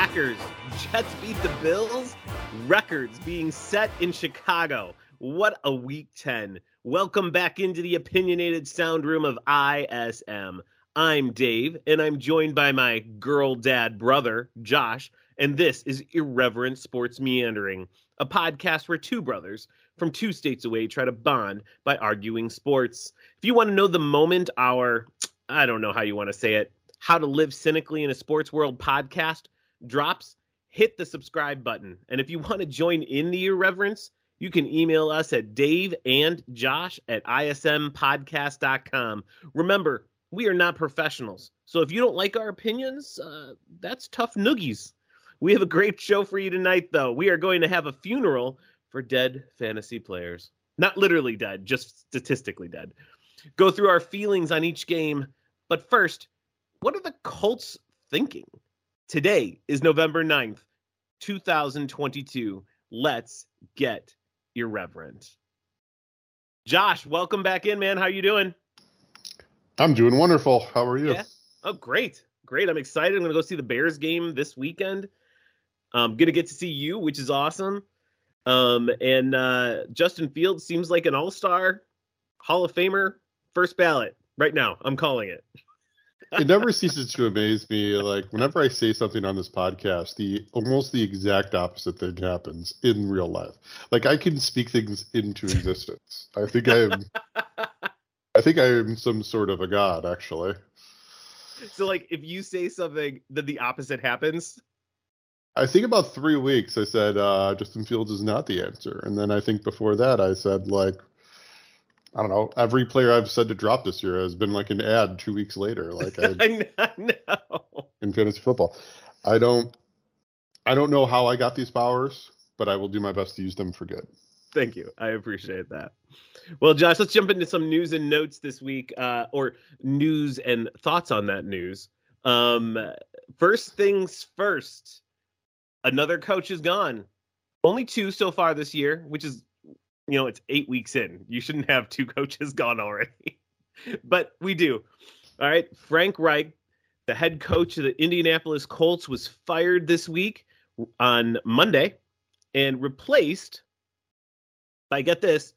Packers. Jets beat the Bills. Records being set in Chicago. What a week 10. Welcome back into the opinionated sound room of ISM. I'm Dave, and I'm joined by my girl dad brother, Josh, and this is Irreverent Sports Meandering, a podcast where two brothers from two states away try to bond by arguing sports. If you want to know the moment our, I don't know how you want to say it, how to live cynically in a sports world podcast drops, hit the subscribe button. And if you want to join in the irreverence, you can email us at Dave and Josh at ismpodcast.com. Remember, we are not professionals. So if you don't like our opinions, uh, that's tough noogies. We have a great show for you tonight, though. We are going to have a funeral for dead fantasy players. Not literally dead, just statistically dead. Go through our feelings on each game. But first, what are the Colts thinking? Today is November 9th, 2022. Let's get irreverent. Josh, welcome back in, man. How are you doing? I'm doing wonderful. How are you? Yeah. Oh, great. Great. I'm excited. I'm going to go see the Bears game this weekend. I'm going to get to see you, which is awesome. Um, and uh, Justin Fields seems like an all star, Hall of Famer, first ballot right now. I'm calling it. It never ceases to amaze me. Like whenever I say something on this podcast, the almost the exact opposite thing happens in real life. Like I can speak things into existence. I think I am. I think I am some sort of a god, actually. So, like, if you say something, then the opposite happens. I think about three weeks. I said uh, Justin Fields is not the answer, and then I think before that I said like I don't know. Every player I've said to drop this year has been like an ad two weeks later. Like I, I know in fantasy football. I don't. I don't know how I got these powers, but I will do my best to use them for good. Thank you. I appreciate that. Well, Josh, let's jump into some news and notes this week, uh, or news and thoughts on that news. Um, first things first. Another coach is gone. Only two so far this year, which is you know, it's eight weeks in. You shouldn't have two coaches gone already. but we do. All right. Frank Reich, the head coach of the Indianapolis Colts, was fired this week on Monday and replaced by, get this,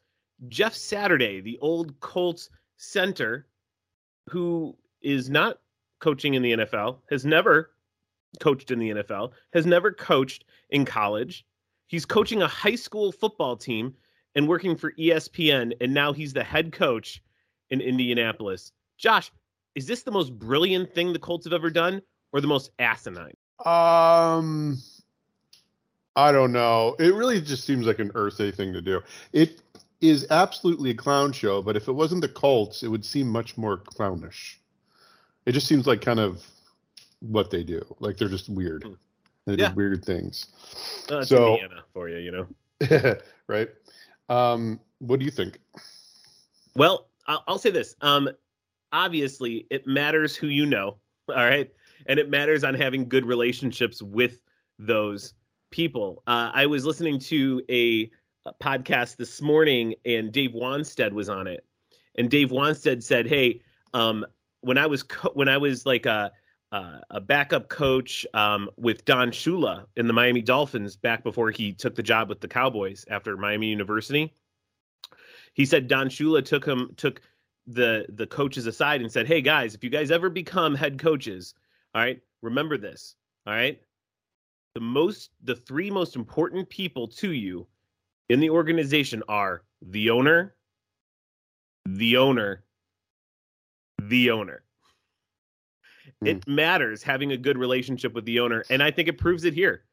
Jeff Saturday, the old Colts center, who is not coaching in the NFL, has never coached in the NFL, has never coached in college. He's coaching a high school football team and working for ESPN, and now he's the head coach in Indianapolis. Josh, is this the most brilliant thing the Colts have ever done, or the most asinine? Um, I don't know. It really just seems like an Irsay thing to do. It is absolutely a clown show, but if it wasn't the Colts, it would seem much more clownish. It just seems like kind of what they do. Like they're just weird. Hmm. They yeah. do weird things. Uh, so Indiana for you, you know. right. Um, what do you think? Well, I'll, say this. Um, obviously, it matters who you know. All right, and it matters on having good relationships with those people. Uh, I was listening to a, a podcast this morning, and Dave Wannstedt was on it, and Dave Wannstedt said, "Hey, um, when I was co- when I was like a uh, a backup coach um, with Don Shula in the Miami Dolphins back before he took the job with the Cowboys after Miami University. He said Don Shula took him took the the coaches aside and said, "Hey guys, if you guys ever become head coaches, all right, remember this, all right? The most the three most important people to you in the organization are the owner, the owner, the owner." Mm. It matters having a good relationship with the owner, and I think it proves it here.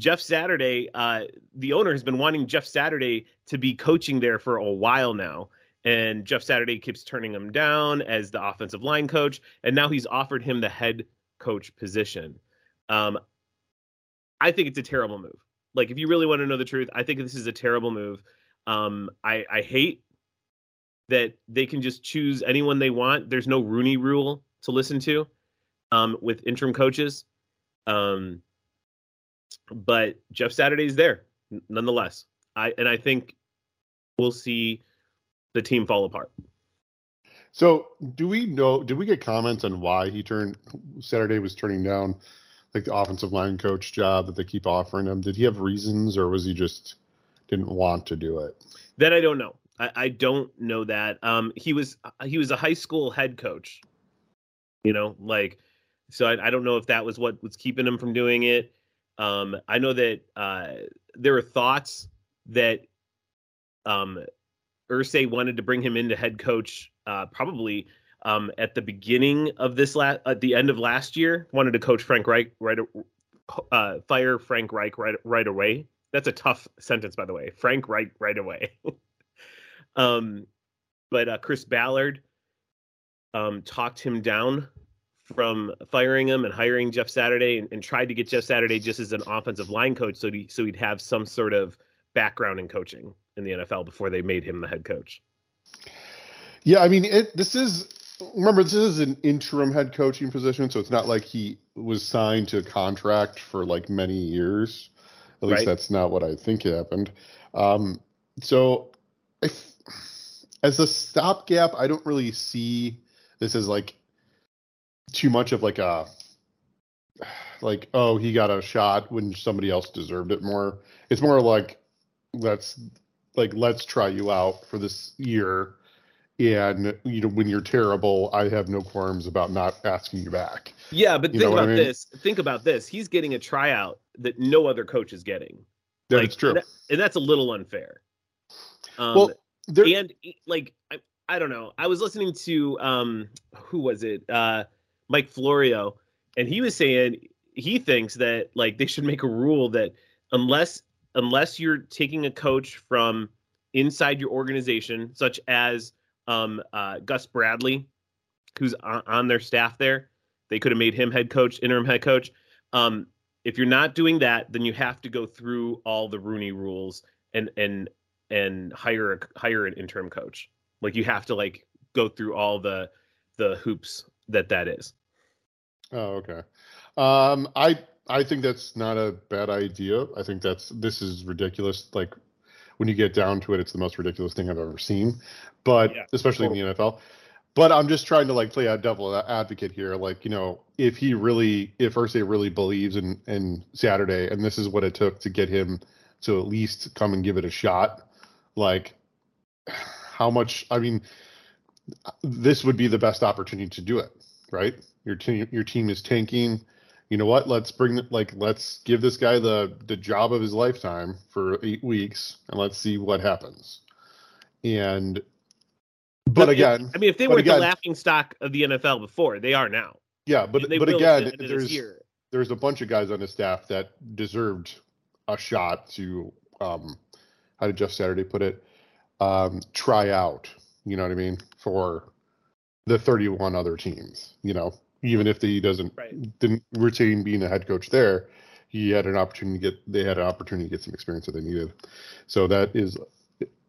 Jeff Saturday, uh, the owner has been wanting Jeff Saturday to be coaching there for a while now. And Jeff Saturday keeps turning him down as the offensive line coach. And now he's offered him the head coach position. Um, I think it's a terrible move. Like, if you really want to know the truth, I think this is a terrible move. Um, I, I hate that they can just choose anyone they want. There's no Rooney rule to listen to um, with interim coaches. Um, but Jeff Saturday's there nonetheless. I and I think we'll see the team fall apart. So, do we know? Did we get comments on why he turned Saturday was turning down like the offensive line coach job that they keep offering him? Did he have reasons, or was he just didn't want to do it? That I don't know. I, I don't know that. Um, he was he was a high school head coach. You know, like so I, I don't know if that was what was keeping him from doing it. Um, I know that uh, there are thoughts that um, Irsay wanted to bring him into head coach uh, probably um, at the beginning of this last at the end of last year. Wanted to coach Frank Reich right uh, fire Frank Reich right right away. That's a tough sentence, by the way. Frank Reich right away. um, but uh, Chris Ballard um, talked him down from firing him and hiring Jeff Saturday, and, and, tried to get Jeff Saturday just as an offensive line coach, so he, so he'd have some sort of background in coaching in the NFL before they made him the head coach. Yeah, I mean, it, this is remember this is an interim head coaching position, so it's not like he was signed to a contract for like many years. At least right. that's not what I think happened. Um, so, if, as a stopgap, I don't really see this as like too much of like a like oh he got a shot when somebody else deserved it more. It's more like let's like let's try you out for this year. And you know when you're terrible i have no qualms about not asking you back. Yeah but you think about I mean? this. Think about this. He's getting a tryout that no other coach is getting. That's like, true. and, that, and, that's a little unfair. Um, well there... and like I, I don't know. I was listening to um who was it? Uh mike florio and he was saying he thinks that like they should make a rule that unless unless you're taking a coach from inside your organization such as um, uh, Gus Bradley, who's on, on, their staff there. They could have made him head coach, interim head coach. Um, if you're not doing that, then you have to go through all the Rooney rules and and and hire a, hire an interim coach. Like you have to like go through all the the hoops that that is. Oh, okay. Um, I I think that's not a bad idea. I think that's this is ridiculous. Like when you get down to it, it's the most ridiculous thing I've ever seen. But yeah, especially in the NFL. But I'm just trying to like play a devil advocate here. Like, you know, if he really, if Irsay really believes in in Saturday, and this is what it took to get him to at least come and give it a shot, like, how much? I mean, this would be the best opportunity to do it, right? Your team, your team is tanking you know what? Let's bring like let's give this guy the the job of his lifetime for eight weeks and let's see what happens. And but, but again, I mean, if they were the laughing stock of the NFL before, they are now. Yeah, but but again, there's there's a bunch of guys on the staff that deserved a shot to um how did Jeff Saturday put it? Um, try out. You know what I mean for the 31 other teams. You know, even if he doesn't right. didn't retain being a head coach there, he had an opportunity to get they had an opportunity to get some experience that they needed. So that is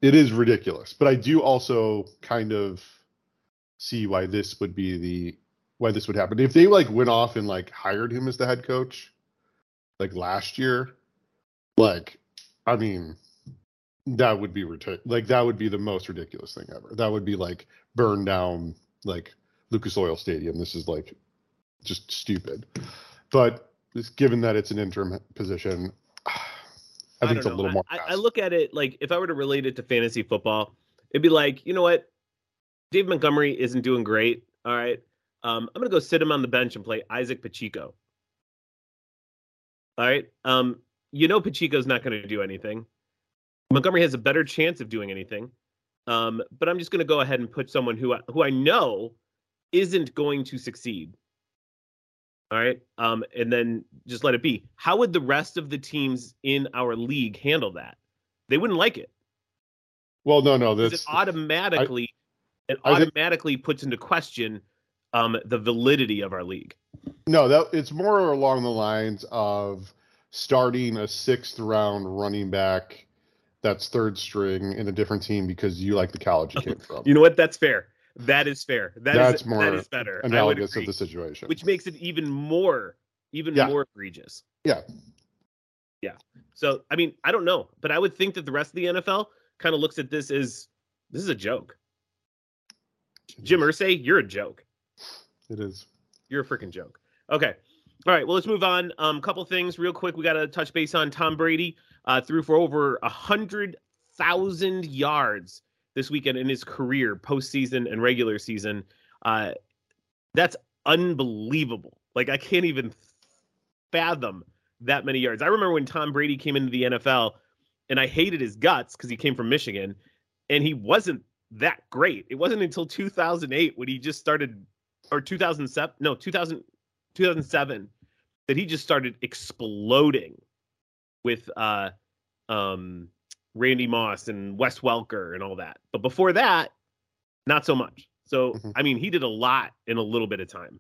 it is ridiculous. But I do also kind of see why this would be the why this would happen. If they like went off and like hired him as the head coach like last year, like I mean that would be like that would be the most ridiculous thing ever. That would be like burn down like Lucas Oil Stadium. This is like just stupid. But given that it's an interim position, I think I it's a little more. I, I, look at it like if I were to relate it to fantasy football, it'd be like, you know what? Dave Montgomery isn't doing great. All right. Um, I'm gonna go sit him on the bench and play Isaac Pacheco. All right. Um, you know Pacheco's not gonna do anything. Montgomery has a better chance of doing anything. Um, but I'm just gonna go ahead and put someone who I, who I know isn't going to succeed. All right. Um, and then just let it be. How would the rest of the teams in our league handle that? They wouldn't like it. Well, no, no. This automatically I, it automatically think, puts into question um, the validity of our league. No, that it's more along the lines of starting a sixth round running back that's third string in a different team because you like the college you came from. you know what? That's fair. That is fair. That That's is, more that is better. analogous of the situation, which makes it even more, even yeah. more egregious. Yeah. Yeah. So I mean, I don't know, but I would think that the rest of the NFL kind of looks at this as this is a joke. Jim Irsay, you're a joke. It is. You're a freaking joke. Okay. All right, well, let's move on. A um, couple things real quick. We got to touch base on Tom Brady. Uh, threw for over a hundred thousand yards this weekend in his career, postseason and regular season. Uh, that's unbelievable. Like I can't even fathom that many yards. I remember when Tom Brady came into the NFL, and I hated his guts because he came from Michigan, and he wasn't that great. It wasn't until 2008 when he just started, or 2007, no, 2000, 2007, that he just started exploding with uh, um, Randy Moss and Wes Welker and all that. But before that, not so much. So, mm-hmm. I mean, he did a lot in a little bit of time.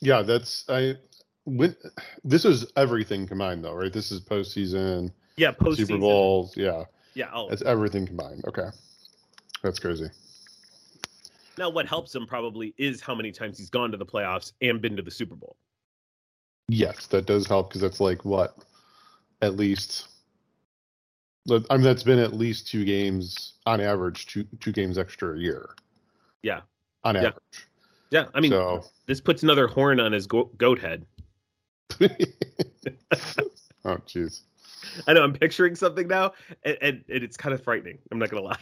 Yeah, that's I. When this is everything combined, though, right? This is postseason. Yeah, postseason. Super Bowls. Yeah. Yeah. Oh. That's everything combined. Okay. That's crazy. Now, what helps him probably is how many times he's gone to the playoffs and been to the Super Bowl. Yes, that does help because that's like what, at least. I mean, that's been at least two games on average, two two games extra a year. Yeah. On average. Yeah, I mean, so, this puts another horn on his go- goat head. oh, jeez. I know. I'm picturing something now, and, and, and it's kind of frightening. I'm not gonna lie.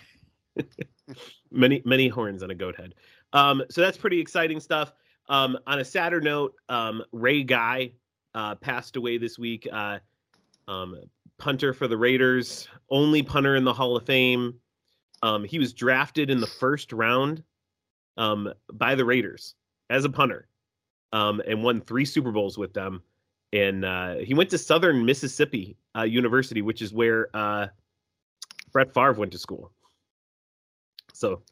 many many horns on a goat head. Um, so that's pretty exciting stuff. Um, on a sadder note, um, Ray Guy uh, passed away this week. Uh, um, punter for the Raiders, only punter in the Hall of Fame. Um, he was drafted in the first round um, by the Raiders as a punter um, and won three Super Bowls with them. And uh, he went to Southern Mississippi uh, University, which is where uh, Brett Favre went to school. So,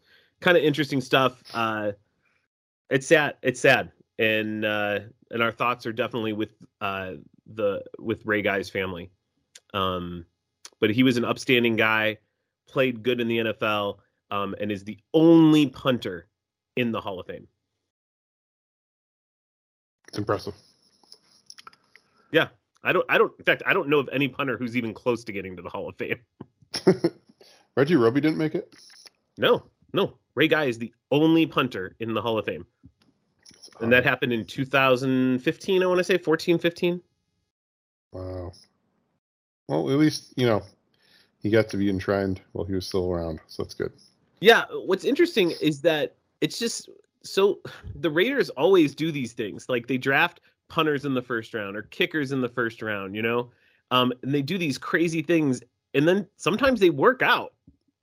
kind of interesting stuff. Uh, it's sad. It's sad, and uh, and our thoughts are definitely with uh, the with Ray Guy's family. Um, but he was an upstanding guy, played good in the NFL, um, and is the only punter in the Hall of Fame. It's impressive. Yeah, I don't. I don't. In fact, I don't know of any punter who's even close to getting to the Hall of Fame. Reggie Roby didn't make it. No, no. Ray Guy is the only punter in the Hall of Fame, and that happened in 2015. I want to say 14, 15. Wow. Well, at least you know he got to be enshrined while he was still around, so that's good. Yeah. What's interesting is that it's just so the Raiders always do these things. Like they draft punters in the first round or kickers in the first round, you know? Um, and they do these crazy things and then sometimes they work out.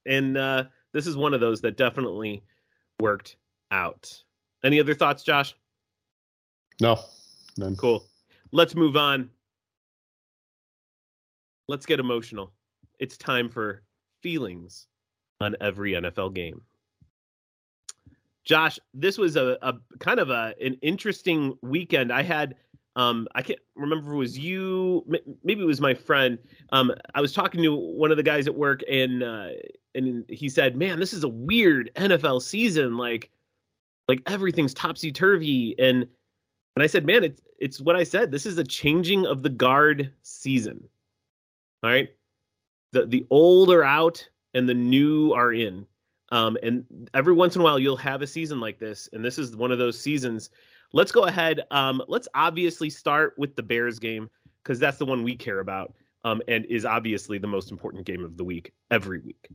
And uh, this is one of those that definitely worked out. Any other thoughts, Josh? No, none. Cool. Let's move on. Let's get emotional. It's time for feelings on every NFL game. Josh, this was a, a kind of a an interesting weekend. I had um, I can't remember if it was you, maybe it was my friend. Um, I was talking to one of the guys at work, and uh, and he said, "Man, this is a weird NFL season. Like, like everything's topsy turvy." And and I said, "Man, it's it's what I said. This is a changing of the guard season. All right, the the old are out and the new are in. Um, and every once in a while, you'll have a season like this, and this is one of those seasons. Let's go ahead. Um, let's obviously start with the Bears game because that's the one we care about, um, and is obviously the most important game of the week every week.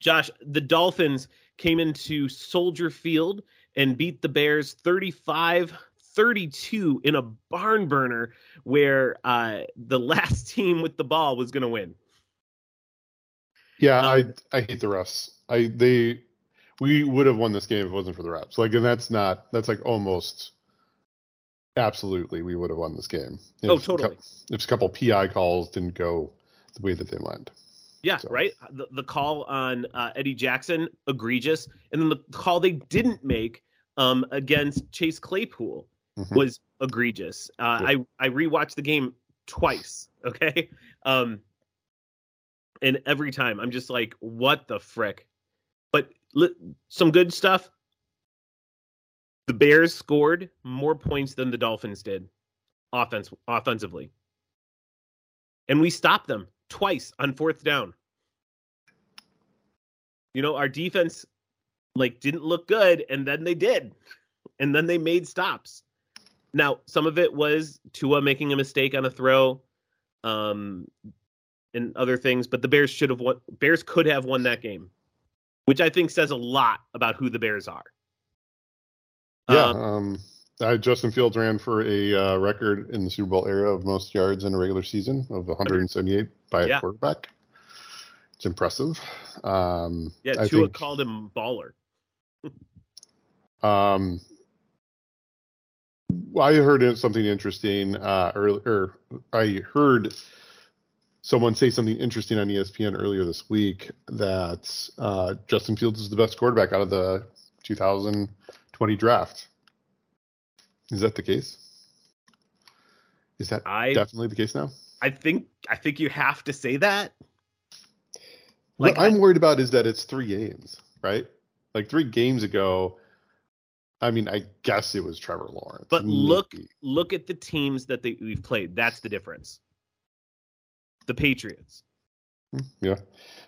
Josh, the Dolphins came into Soldier Field and beat the Bears 35 32 in a barn burner where uh, the last team with the ball was going to win. Yeah, um, I I hate the refs. I they we would have won this game if it wasn't for the refs. Like, and that's not that's like almost absolutely we would have won this game. If oh, totally. If a couple PI calls didn't go the way that they went. Yeah, so. right. The, the call on uh, Eddie Jackson egregious, and then the call they didn't make um, against Chase Claypool mm-hmm. was egregious. Uh, I I rewatched the game twice. Okay, um, and every time I'm just like, what the frick? But li- some good stuff. The Bears scored more points than the Dolphins did, offense offensively, and we stopped them twice on fourth down. You know, our defense like didn't look good, and then they did. and then they made stops. Now, some of it was Tua making a mistake on a throw, um, and other things, but the Bears should have won. Bears could have won that game, which I think says a lot about who the Bears are. Yeah, um, um Justin Fields ran for a uh, record in the Super Bowl era of most yards in a regular season of 178 by a yeah. quarterback. It's impressive. Um, yeah, I Tua think, called him baller. um, I heard something interesting uh, earlier. I heard someone say something interesting on ESPN earlier this week that uh, Justin Fields is the best quarterback out of the 2020 draft. Is that the case? Is that I, definitely the case now? I think I think you have to say that. Like what I'm I, worried about is that it's three games, right? Like three games ago, I mean, I guess it was Trevor Lawrence. But maybe. look look at the teams that they, we've played. That's the difference. The Patriots. Hmm, yeah.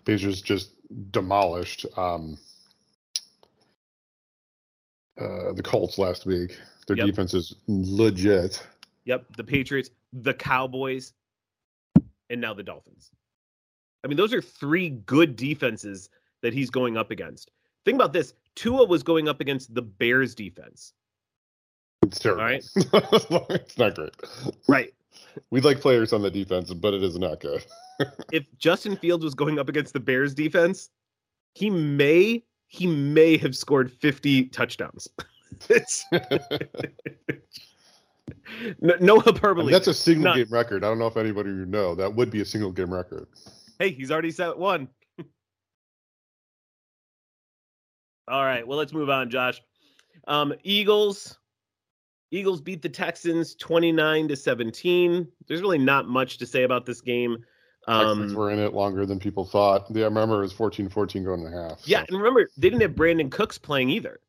Patriots just demolished um, uh, the Colts last week. Their yep. defense is legit. Yep, the Patriots, the Cowboys, and now the Dolphins. I mean, those are three good defenses that he's going up against. Think about this: Tua was going up against the Bears defense. It's terrible. Right? it's not great. Right. We'd like players on the defense, but it is not good. if Justin Fields was going up against the Bears defense, he may he may have scored 50 touchdowns. no, no hyperbole. I mean, that's a single None. game record. I don't know if anybody would know. That would be a single game record. Hey, he's already set one. All right, well, let's move on, Josh. Um, Eagles. Eagles beat the Texans 29 to 17. There's really not much to say about this game. Um, Texans were in it longer than people thought. Yeah, I remember it was 14 14 going to a half. So. Yeah, and remember, they didn't have Brandin Cooks playing either.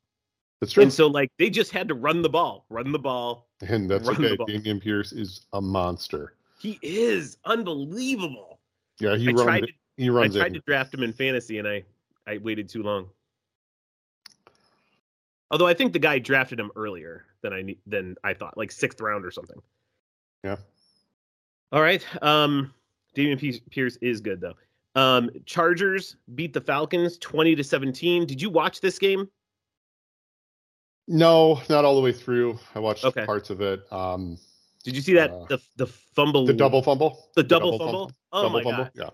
That's true. And so, like, they just had to run the ball, run the ball. And that's okay. Dameon Pierce is a monster. He is unbelievable. Yeah, he I runs. Tried to, he runs. I tried to draft him in fantasy, and I I waited too long. Although I think the guy drafted him earlier than I than I thought, like sixth round or something. Yeah. All right. Um, Dameon Pierce is good though. Um, Chargers beat the Falcons twenty to seventeen. Did you watch this game? No, not all the way through. I watched okay. parts of it. Um, Did you see that uh, the the fumble? The double fumble. The double, the double fumble. fumble. Oh double my fumble? god! Yeah.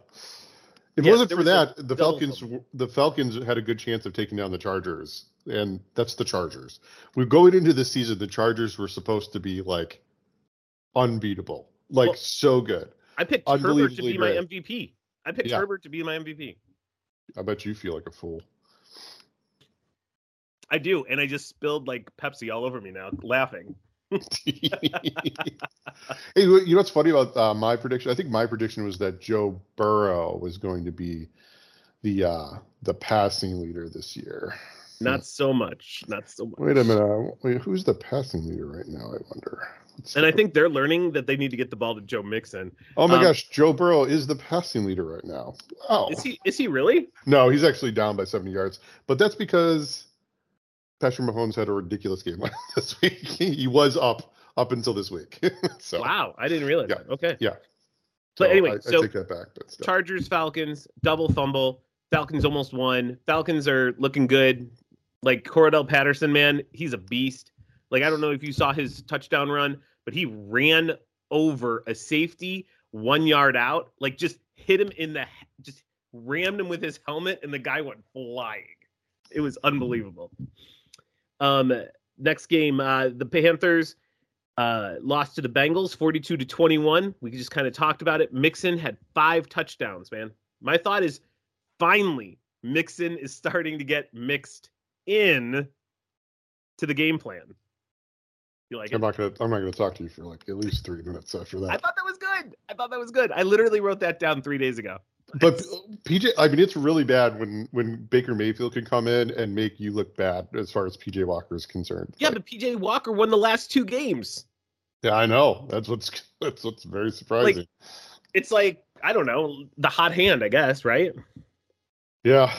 If it wasn't for was that, the Falcons fumble. the Falcons had a good chance of taking down the Chargers, and that's the Chargers. We're going into the season. The Chargers were supposed to be like unbeatable, like well, so good. I picked Herbert to be my MVP. I picked yeah. Herbert to be my MVP. I bet you feel like a fool. I do, and I just spilled like Pepsi all over me now, laughing. Hey, you know what's funny about uh, my prediction? I think my prediction was that Joe Burrow was going to be the uh, the passing leader this year. Not so much. Not so much. Wait a minute. Wait, who's the passing leader right now? I wonder. and I think they're learning that they need to get the ball to Joe Mixon. Oh my um, gosh, Joe Burrow is the passing leader right now. Oh, is he? Is he really? No, he's actually down by seventy yards. But that's because Patrick Mahomes had a ridiculous game this week. he was up up until this week. so wow, I didn't realize yeah, that. Okay, yeah. But so anyway, I, so I take that back. Chargers, Falcons, double fumble. Falcons almost won. Falcons are looking good. Like Cordarrelle Patterson, man, he's a beast. Like I don't know if you saw his touchdown run, but he ran over a safety one yard out. Like just hit him in the just rammed him with his helmet, and the guy went flying. It was unbelievable. Um, next game, uh, the Panthers uh, lost to the Bengals 42 to 21. We just kind of talked about it. Mixon had five touchdowns, man. My thought is finally Mixon is starting to get mixed in to the game plan. You like I'm it? not gonna I'm not gonna talk to you for like at least three minutes after that. I thought that was good. I thought that was good. I literally wrote that down three days ago. But PJ, I mean, it's really bad when when Baker Mayfield can come in and make you look bad as far as PJ Walker is concerned. Yeah, like, but PJ Walker won the last two games. Yeah, I know. That's what's that's what's very surprising. Like, it's like I don't know the hot hand, I guess, right? Yeah,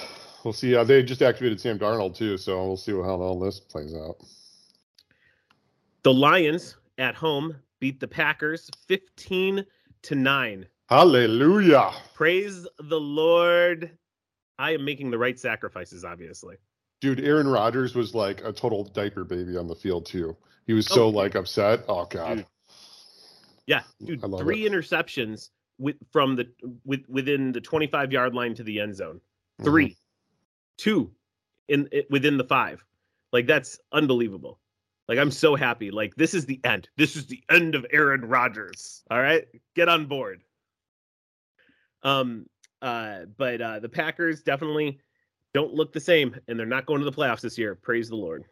we'll see. Uh, they just activated Sam Darnold too, so we'll see how all this plays out. The Lions at home beat the Packers 15 to 9. Hallelujah. Praise the Lord. I am making the right sacrifices, obviously. Dude, Aaron Rodgers was like a total diaper baby on the field too. He was so Oh. like upset. Oh god. Dude. Yeah, dude, three interceptions with from the with within the 25 yard line to the end zone. Mm-hmm. 3 two in it, within the five. Like that's unbelievable. Like I'm so happy. Like this is the end. This is the end of Aaron Rodgers. All right, get on board. Um, uh, but uh, the Packers definitely don't look the same, and they're not going to the playoffs this year. Praise the Lord.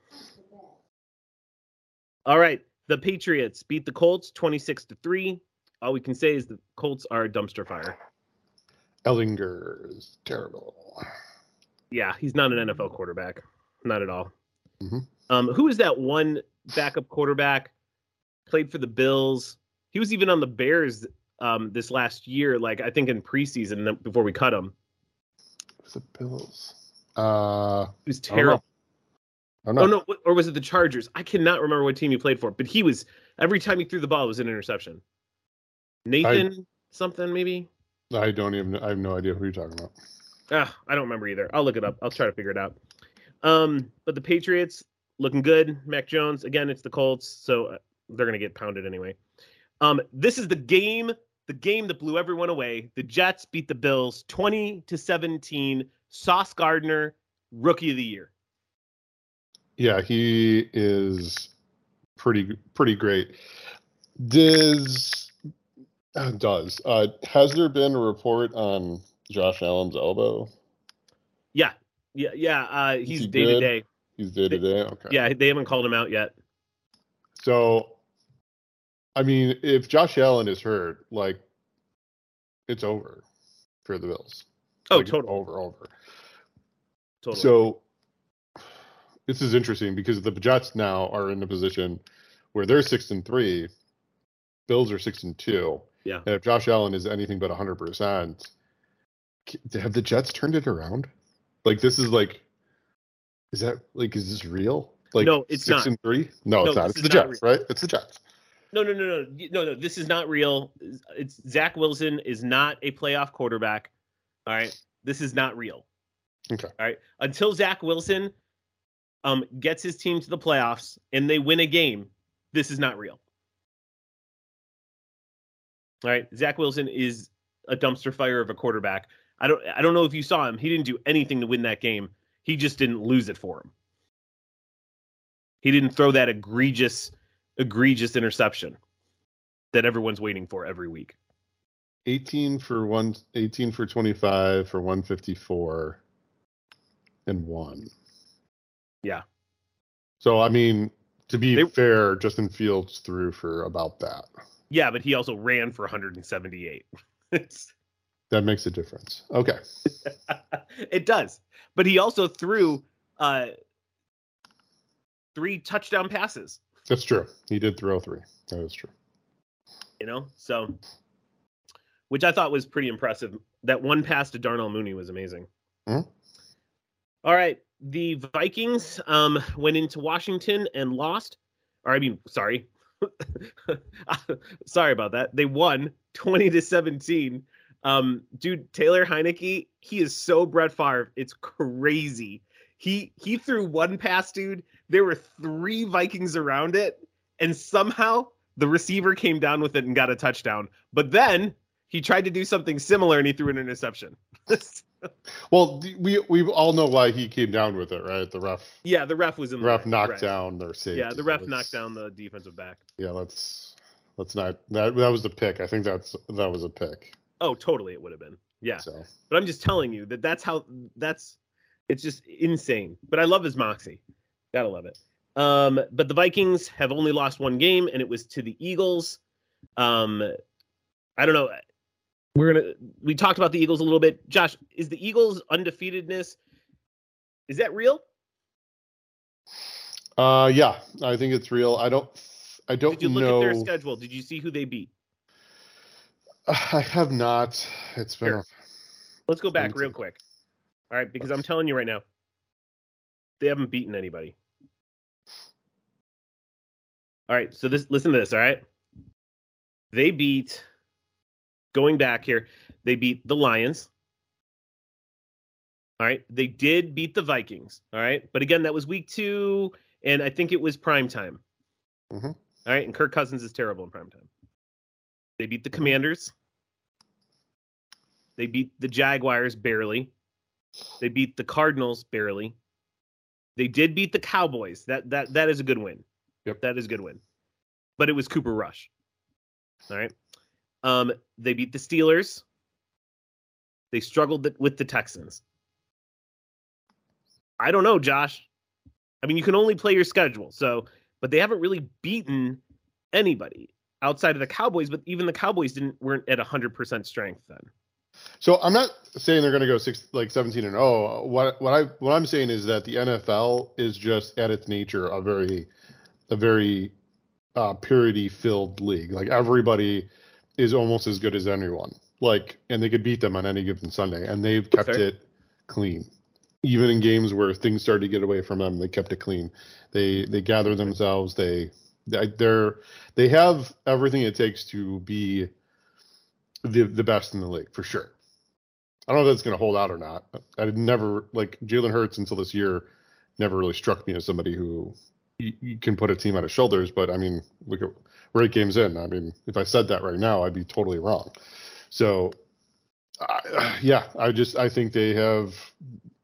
All right, the Patriots beat the Colts 26 to three. All we can say is the Colts are a dumpster fire. Ehlinger is terrible. Yeah, he's not an NFL quarterback, not at all. Mhm. Um, who is that one backup quarterback? Played for the Bills. He was even on the Bears um, this last year, like I think in preseason before we cut him. The Bills. Uh He was I don't know. terrible. I don't know. Oh no, or was it the Chargers? I cannot remember what team he played for, but he was every time he threw the ball it was an interception. Nathan something maybe. I don't even I have no idea who you're talking about. Ah, I don't remember either. I'll look it up. I'll try to figure it out. Um, but the Patriots looking good. Mac Jones again. It's the Colts, so uh, they're gonna get pounded anyway. Um, this is the game, the game that blew everyone away. The Jets beat the Bills twenty to seventeen. Sauce Gardner, rookie of the year. Yeah, he is pretty pretty great. Does uh, does uh has there been a report on Josh Allen's elbow? Yeah, yeah, yeah. Uh, he's day to day. He's day to day. Okay. Yeah, they haven't called him out yet. So, I mean, if Josh Allen is hurt, like, it's over for the Bills. Oh, Like, totally, Over, over. totally. So, this is interesting because the Jets now are in a position where they're six and three, Bills are six and two. Yeah. And if Josh Allen is anything but hundred percent, have the Jets turned it around? Like this is like, is that like is this real? Like No, it's six not. and three? No, No, it's not. It's the Jets, right? It's the Jets. No, no, no, no, no, no. This is not real. It's Zach Wilson is not a playoff quarterback. All right, this is not real. Okay. All right, until Zach Wilson um gets his team to the playoffs and they win a game, this is not real. All right, Zach Wilson is a dumpster fire of a quarterback. I don't, I don't know if you saw him. He didn't do anything to win that game. He just didn't lose it for him. He didn't throw that egregious egregious interception that everyone's waiting for every week. 18 for one 18 for 25 for 154 and one. Yeah. So I mean, to be They- fair, Justin Fields threw for about that. Yeah, but he also ran for 178. That makes a difference. Okay. it does. But he also threw uh three touchdown passes, That's true. He did throw three. That is true. you know? So which I thought was pretty impressive. That one pass to Darnell Mooney was amazing. Mhm. All right, the Vikings um went into Washington and lost. Or I mean, sorry. sorry about that. They won 20 to 17. Um, dude, Taylor Heinicke, he is so Brett Favre. It's crazy. He he threw one pass, dude. There were three Vikings around it, and somehow the receiver came down with it and got a touchdown. But then he tried to do something similar and he threw an interception. Well, we we all know why he came down with it, right? The ref yeah, the ref was in the ref way, knocked right. down their safety. Yeah, the ref Let's- knocked down the defensive back. Yeah, let's let's not that that was the pick. I think that's that was a pick. Oh, totally, it would have been. Yeah, So but I'm just telling you that that's how that's it's just insane. But I love his moxie. Gotta love it. Um, but the Vikings have only lost one game, and it was to the Eagles. Um, I don't know. We're gonna we talked about the Eagles a little bit. Josh, is the Eagles undefeatedness is that real? uh yeah, I think it's real. I don't I don't Did you look know at their schedule? Did you see who they beat? I have not. It's been Sure. a, Let's go back real quick. All right, because I'm telling you right now, they haven't beaten anybody. All right, so this listen to this, all right? They beat going back here, they beat the Lions. All right. They did beat the Vikings. All right. But again, that was week two, and I think it was prime time. Mhm. All right. And Kirk Cousins is terrible in prime time. They beat the Commanders. They beat the Jaguars barely. They beat the Cardinals barely. They did beat the Cowboys. That that that is a good win. Yep. That is a good win. But it was Cooper Rush. All right. Um, they beat the Steelers. They struggled th- with the Texans. I don't know, Josh. I mean, you can only play your schedule. So, but they haven't really beaten anybody outside of the Cowboys. But even the Cowboys didn't weren't at hundred percent strength then. So I'm not saying they're going to go six like 17 and 0. What what I what I'm saying is that the NFL is just at its nature a very a very uh, purity filled league. Like everybody is almost as good as anyone. Like and they could beat them on any given Sunday, and they've kept Fair. it clean. Even in games where things started to get away from them, they kept it clean. They they gather themselves. They they- they're they have everything it takes to be the the best in the league for sure. I don't know if that's going to hold out or not. I had never like Jalen Hurts until this year never really struck me as somebody who you, you can put a team on his shoulders. But I mean, look at we're eight games in. I mean, if I said that right now, I'd be totally wrong. So, I yeah, I just I think they have.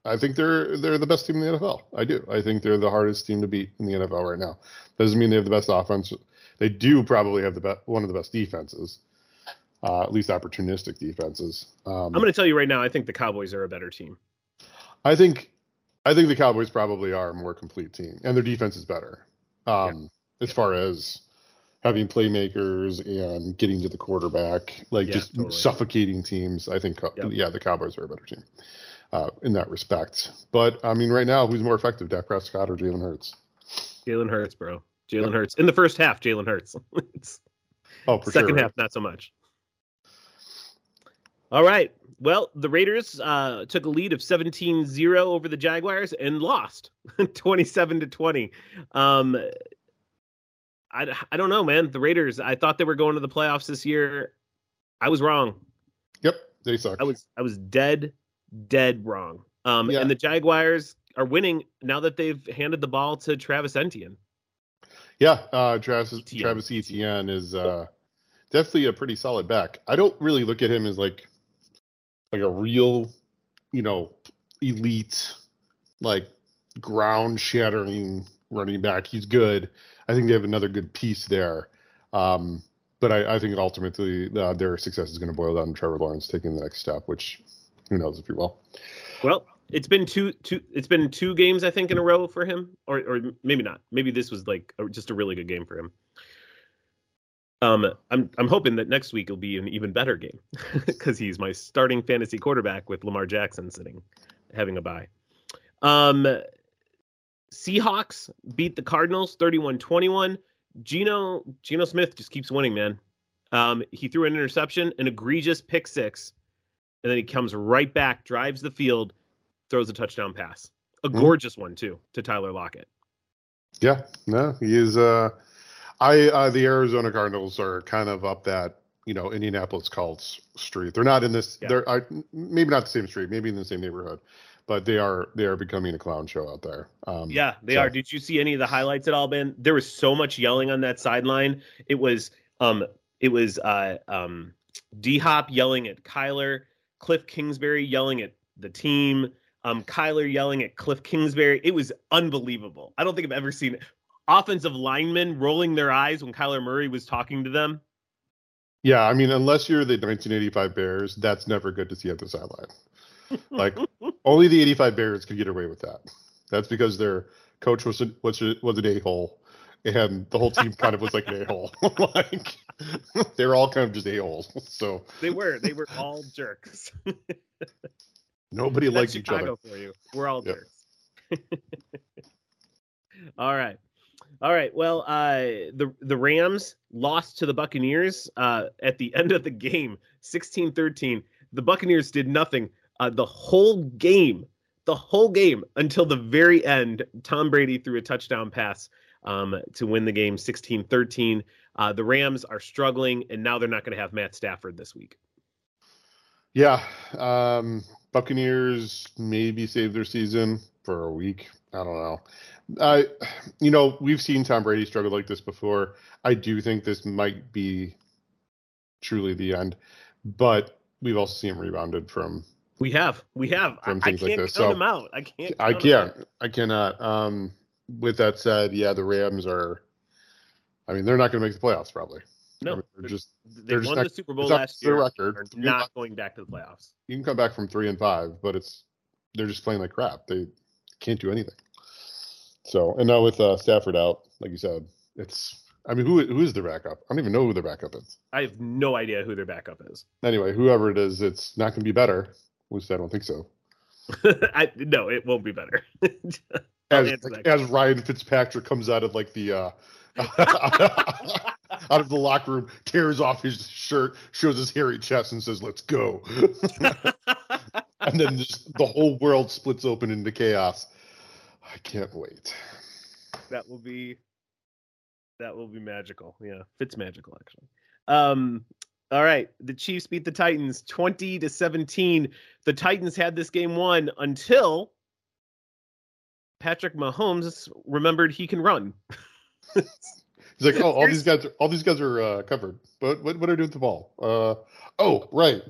I think they're they're the best team in the NFL. I do. I think they're the hardest team to beat in the NFL right now. Doesn't mean they have the best offense. They do probably have the best one of the best defenses, uh, at least opportunistic defenses. Um, I'm going to tell you right now. I think the Cowboys are a better team. I think I think the Cowboys probably are a more complete team, and their defense is better. Um, As far as having playmakers and getting to the quarterback, like Yeah, just totally. suffocating teams, I think Yep. yeah, the Cowboys are a better team uh, in that respect. But I mean, right now, who's more effective, Dak Prescott or Jalen Hurts? Jalen Hurts, bro. Jalen Hurts in the first half. Jalen Hurts. Oh, for second sure. half, not so much. All right. Well, the Raiders uh, took a lead of 17-0 over the Jaguars and lost 27 to 20. Um, I, I don't know, man. The Raiders, I thought they were going to the playoffs this year. I was wrong. Yep, they suck. I was I was dead, dead wrong. Um, Yeah. and the Jaguars are winning now that they've handed the ball to Travis Etienne. Yeah, uh, Travis Etienne. Travis Etienne is uh, definitely a pretty solid back. I don't really look at him as like like a real, you know, elite, like ground shattering running back. He's good. I think they have another good piece there. Um, but I, I think ultimately uh, their success is going to boil down to Trevor Lawrence taking the next step, which who knows if he will. Well, it's been two two. It's been two games I think in a row for him, or or maybe not. Maybe this was like a, just a really good game for him. Um, I'm I'm hoping that next week will be an even better game because he's my starting fantasy quarterback with Lamar Jackson sitting having a bye. Um, Seahawks beat the Cardinals 31-21. Geno Geno Smith just keeps winning, man. Um, he threw an interception, an egregious pick six, and then he comes right back, drives the field, throws a touchdown pass. A Mhm. gorgeous one too to Tyler Lockett. Yeah, no, he is. Uh, I uh, the Arizona Cardinals are kind of up that you know Indianapolis Colts street. They're not in this. Yeah. They're I, maybe not the same street, maybe in the same neighborhood, but they are they are becoming a clown show out there. Um, Yeah, they so- are. Did you see any of the highlights at all, Ben? There was so much yelling on that sideline. It was um it was uh um D Hop yelling at Kyler, Cliff Kingsbury yelling at the team, um Kyler yelling at Cliff Kingsbury. It was unbelievable. I don't think I've ever seen offensive linemen rolling their eyes when Kyler Murray was talking to them. yeah. I mean, unless you're the 1985 Bears, that's never good to see at the sideline. Like only the 85 Bears could get away with that. That's because their coach was a, was a, was an a hole, and the whole team kind of was like an a hole. like they were all kind of just a holes. So They were. They were all jerks. nobody That's liked each other. for you. We're all jerks. all right. All right. Well, uh, the the Rams lost to the Buccaneers uh, at the end of the game, 16-13. The Buccaneers did nothing uh, the whole game, the whole game until the very end. Tom Brady threw a touchdown pass um, to win the game 16 13. Uh, the Rams are struggling, and now they're not going to have Matt Stafford this week. Yeah. Um, Buccaneers maybe save their season for a week. I don't know. I, you know, we've seen Tom Brady struggle like this before. I do think this might be truly the end, but we've also seen him rebounded from. We have, we have. I, I can't like count so, him out. I can't. I can't. I cannot. Um, with that said, yeah, the Rams are. I mean, they're not going to make the playoffs probably. No, I mean, they're just they they're won just the not, Super Bowl last their year. record. They're not going back to the playoffs. You can come back from three and five, but it's they're just playing like crap. They can't do anything. So, and now with uh, Stafford out, like you said, it's. I mean, who who is their backup? I don't even know who their backup is. I have no idea who their backup is. Anyway, whoever it is, it's not going to be better. At least I don't think so. I no, it won't be better. as as Ryan Fitzpatrick comes out of like the uh out of the locker room, tears off his shirt, shows his hairy chest, and says, "Let's go." And then just the whole world splits open into chaos. I can't wait. That will be that will be magical. Yeah, Fitz magical actually. Um all right, the Chiefs beat the Titans 20 to 17. The Titans had this game won until Patrick Mahomes remembered he can run. He's like, "Oh, all these guys, are, all these guys are uh, covered. But what, what are they doing with the ball? Uh, oh, right.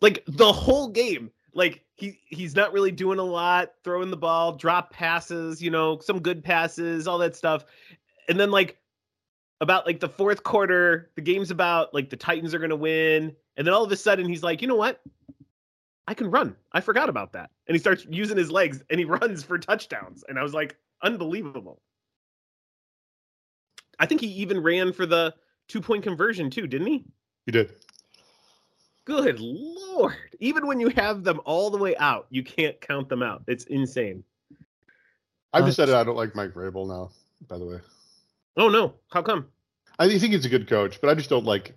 like the whole game, like he he's not really doing a lot, throwing the ball, drop passes, you know, some good passes, all that stuff. And then like about like the fourth quarter, the game's about like the Titans are going to win, and then all of a sudden he's like, "You know what? I can run. I forgot about that." And he starts using his legs and he runs for touchdowns. And I was like, "Unbelievable." I think he even ran for the two-point conversion too, didn't he? He did. Good lord! Even when you have them all the way out, you can't count them out. It's insane. I've uh, decided I don't like Mike Vrabel now. By the way. Oh no! How come? I think he's a good coach, but I just don't like.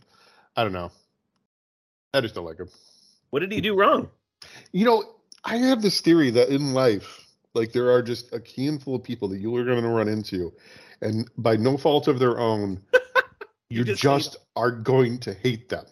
I don't know. I just don't like him. What did he do wrong? You know, I have this theory that in life, like there are just a handful of people that you are going to run into, and by no fault of their own, you, you just, just are going to hate them.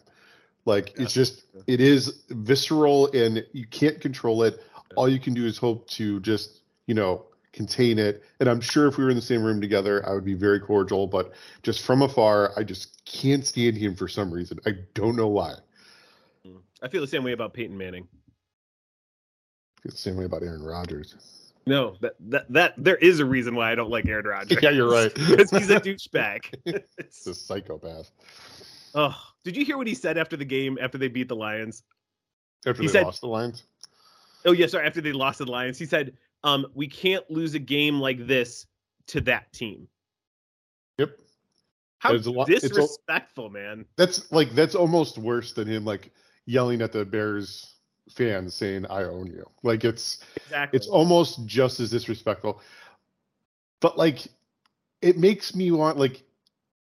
Like yeah. it's just it is visceral and you can't control it. All you can do is hope to just, you know, contain it. And I'm sure if we were in the same room together, I would be very cordial, but just from afar, I just can't stand him for some reason. I don't know why. Hmm. I feel the same way about Peyton Manning. I feel the same way about Aaron Rodgers. No, that that that there is a reason why I don't like Aaron Rodgers. yeah, you're right. Because he's a douchebag. it's a psychopath. Oh, did you hear what he said after the game after they beat the Lions? After he they said, lost the Lions? Oh yeah, sorry. After they lost to the Lions, he said, um, "We can't lose a game like this to that team." Yep. How lot, disrespectful, man. That's like that's almost worse than him like yelling at the Bears fans saying "I own you." Like it's exactly. it's almost just as disrespectful. But like, it makes me want like,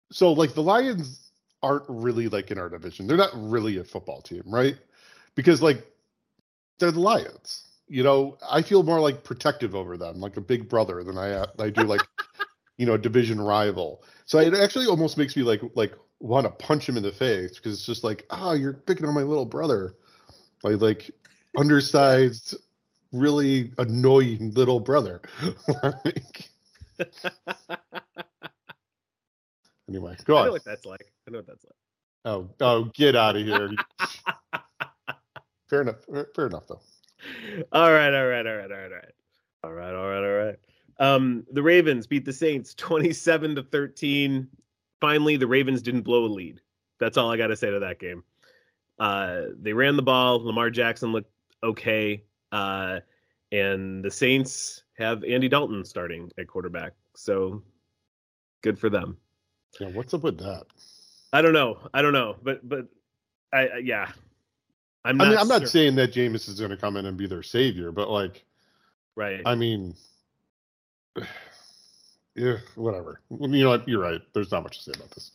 so like the Lions aren't really like in our division. They're not really a football team, right? Because like they're the Lions. You know, I feel more like protective over them, like a big brother, than I uh, I do like you know a division rival. So it actually almost makes me like like want to punch him in the face because it's just like, oh, you're picking on my little brother, my like undersized, really annoying little brother. like, Anyway, go on. I know what that's like. I know what that's like. Oh, oh, get out of here. fair enough. Fair enough, though. All right, all right, all right, all right, all right, all right, all right, all right. Um, the Ravens beat the Saints twenty-seven to thirteen. Finally, the Ravens didn't blow a lead. That's all I got to say to that game. Uh, they ran the ball. Lamar Jackson looked okay, uh, and the Saints have Andy Dalton starting at quarterback. So good for them. Yeah, what's up with that? I don't know. I don't know, but but I, I yeah. I'm not I mean, I'm not saying that Jameis is going to come in and be their savior, but like, right? I mean, yeah, whatever. You know what? You're right. There's not much to say about this.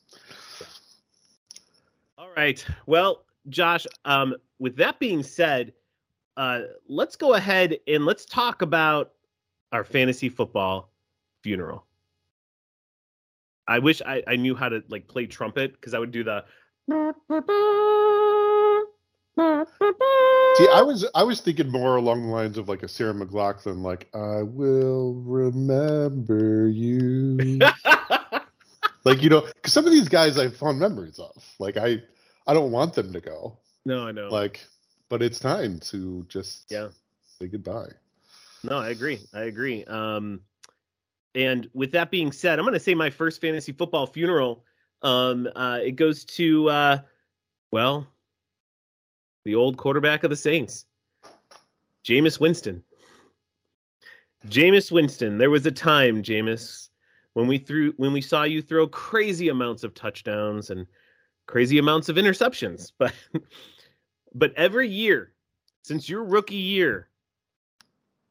All right. Well, Josh. Um, with that being said, uh, let's go ahead and let's talk about our fantasy football funeral. I wish I, I knew how to like play trumpet because I would do the. See, I was I was thinking more along the lines of like a Sarah McLaughlin, like I will remember you. like you know, because some of these guys I have fond memories of. Like I I don't want them to go. no, I know. Like, but it's time to just Yeah. say goodbye. No, I agree. I agree. Um, and with that being said, I'm going to say my first fantasy football funeral. Um, uh, it goes to, uh, well, the old quarterback of the Saints, Jameis Winston. Jameis Winston. There was a time, Jameis, when we threw when we saw you throw crazy amounts of touchdowns and crazy amounts of interceptions, but but every year since your rookie year,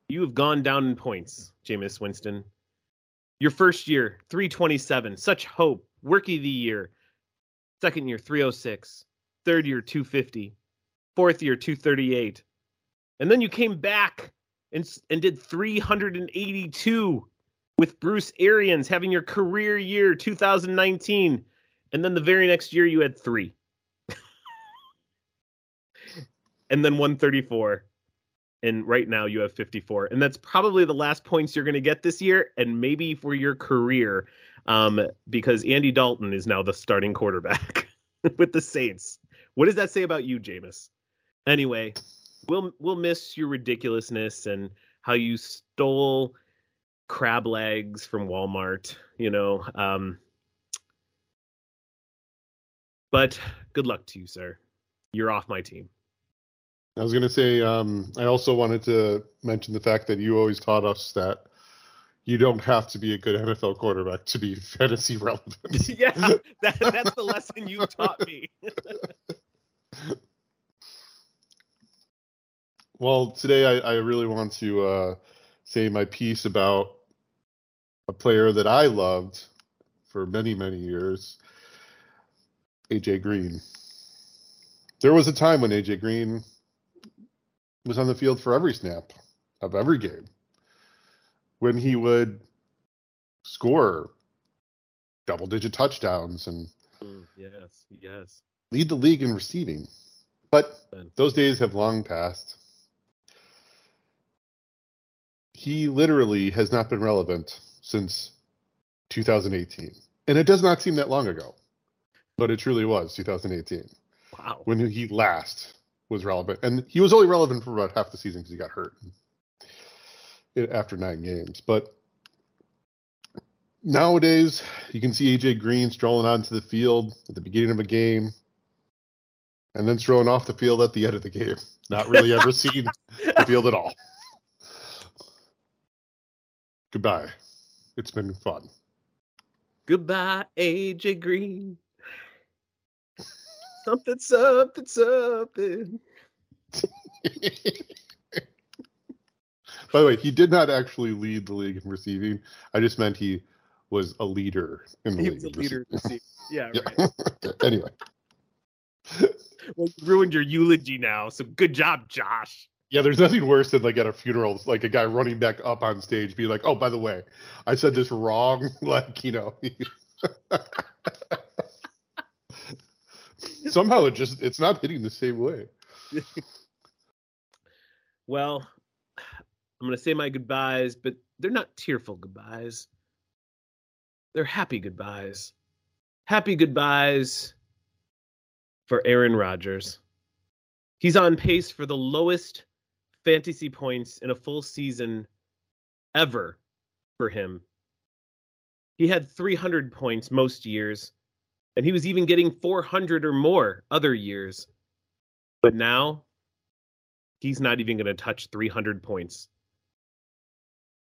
you have gone down in points, Jameis Winston. Your first year, 327, such hope. Rookie of the year. Second year, 306. Third year, 250. Fourth year, 238. And then you came back and, and did 382 with Bruce Arians having your career year, 2019. And then the very next year, you had three. and then 134 and right now you have 54 and that's probably the last points you're going to get this year and maybe for your career um, because andy dalton is now the starting quarterback with the saints. What does that say about you Jameis? anyway we'll we'll miss your ridiculousness and how you stole crab legs from walmart you know um, but good luck to you sir. You're off my team I was gonna say, um, I also wanted to mention the fact that you always taught us that you don't have to be a good NFL quarterback to be fantasy relevant. yeah, that, that's the lesson you taught me. Well, today I, I really want to uh, say my piece about a player that I loved for many, many years, AJ Green. There was a time when AJ Green was on the field for every snap of every game, when he would score double digit touchdowns and Mm, yes, yes. lead the league in receiving. But those days have long passed. He literally has not been relevant since 2018. And it does not seem that long ago, but it truly was 2018 Wow. when he last was relevant. And he was only relevant for about half the season because he got hurt after nine games. But nowadays, you can see AJ Green strolling onto the field at the beginning of a game and then strolling off the field at the end of the game. Not really ever seen the field at all. Goodbye. It's been fun. Goodbye, AJ Green. Something, something, something. By the way, he did not actually lead the league in receiving. I just meant he was a leader in the He league. was a in leader. receiving. Yeah, Yeah. right. anyway, Well, you ruined your eulogy now. So good job, Josh. yeah, there's nothing worse than like at a funeral, like a guy running back up on stage, be like, "Oh, by the way, I said this wrong." like, you know, somehow it just it's not hitting the same way. Well, I'm going to say my goodbyes, but they're not tearful goodbyes. They're happy goodbyes. Happy goodbyes for Aaron Rodgers. He's on pace for the lowest fantasy points in a full season ever for him. He had 300 points most years, and he was even getting 400 or more other years. But now he's not even going to touch 300 points.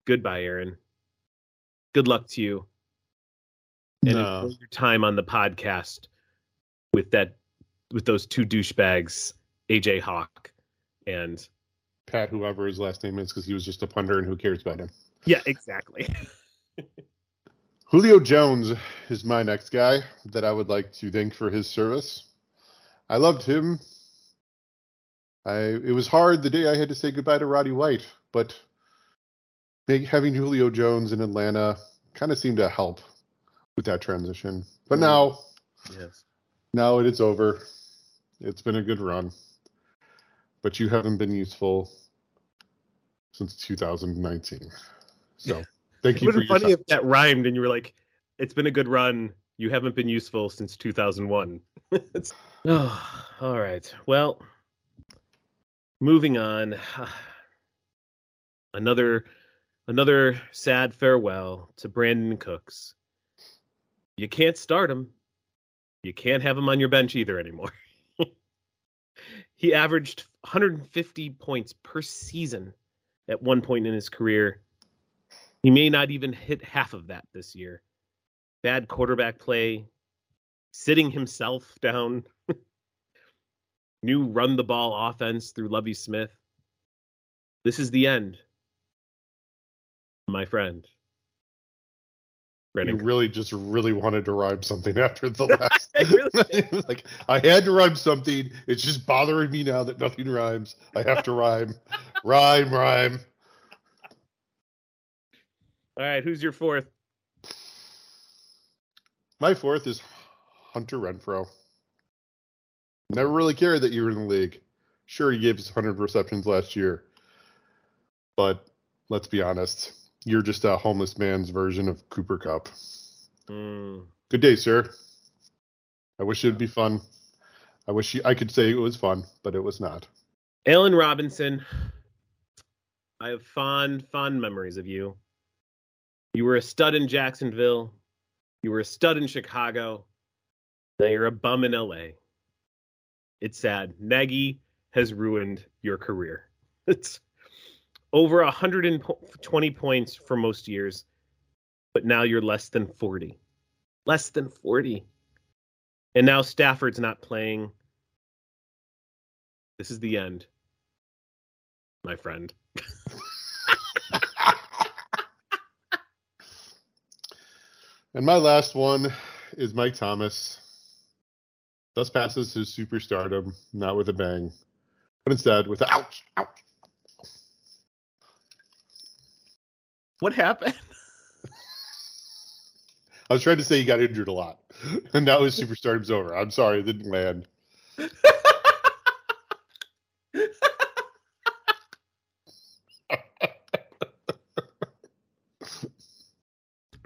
Goodbye, Aaron. Good luck to you. And No. your time on the podcast with that with those two douchebags, AJ Hawk and Pat, whoever his last name is, because he was just a punter, and who cares about him? yeah, exactly. Julio Jones is my next guy that I would like to thank for his service. I loved him. I it was hard the day I had to say goodbye to Roddy White, but having Julio Jones in Atlanta kind of seemed to help with that transition. But mm-hmm. now, Yes. now it is over. It's been a good run, but you haven't been useful since 2019. So thank It you would for have your funny if that rhymed and you were like, "It's been a good run. You haven't been useful since 2001." It's- oh, all right. Well, moving on. Another another sad farewell to Brandin Cooks. You can't start him. You can't have him on your bench either anymore. he averaged 150 points per season at one point in his career. He may not even hit half of that this year. Bad quarterback play, sitting himself down. New run the ball offense through Lovie Smith. This is the end, my friend. You really just really wanted to rhyme something after the last. I really like I had to rhyme something. It's just bothering me now that nothing rhymes. I have to rhyme, rhyme, rhyme. All right, who's your fourth? My fourth is Hunter Renfrow. Never really cared that you were in the league. Sure, he gave us 100 receptions last year, but let's be honest, you're just a homeless man's version of Cooper Kupp. Mm, Good day, sir. I wish it'd be fun. I wish you, I could say it was fun, but it was not. Allen Robinson. I have fond, fond memories of you. You were a stud in Jacksonville. You were a stud in Chicago. Now you're a bum in LA. It's sad. Nagy has ruined your career. It's over 120 points for most years, but now you're less than 40. Less than 40. And now Stafford's not playing. This is the end, my friend. And my last one is Mike Thomas. Thus passes his superstardom, not with a bang, but instead with a ouch, ouch. What happened? I was trying to say he got injured a lot, and now his superstardom's over. I'm sorry, it didn't land.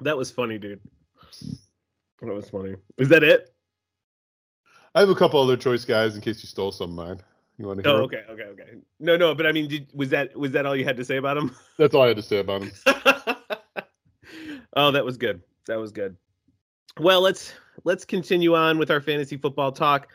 that was funny, dude. That was funny. Is that it? I have a couple other choice guys in case you stole some of mine. You want to hear? Oh, okay, okay, okay. No, no, but I mean, did, was that was that all you had to say about him? That's all I had to say about him. oh, that was good. That was good. Well, let's let's continue on with our fantasy football talk.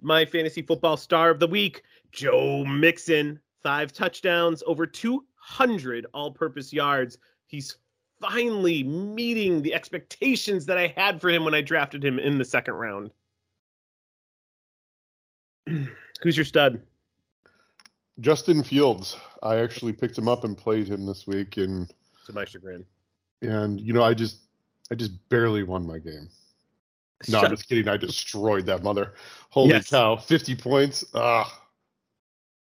My fantasy football star of the week, Joe Mixon, five touchdowns, over 200 all-purpose yards. He's finally meeting the expectations that I had for him when I drafted him in the second round. Who's your stud? Justin Fields. I actually picked him up and played him this week, and To my chagrin. and you know I just I just barely won my game. No, Shut- I'm just kidding. I destroyed that mother. Holy Yes. cow, 50 points. Ah.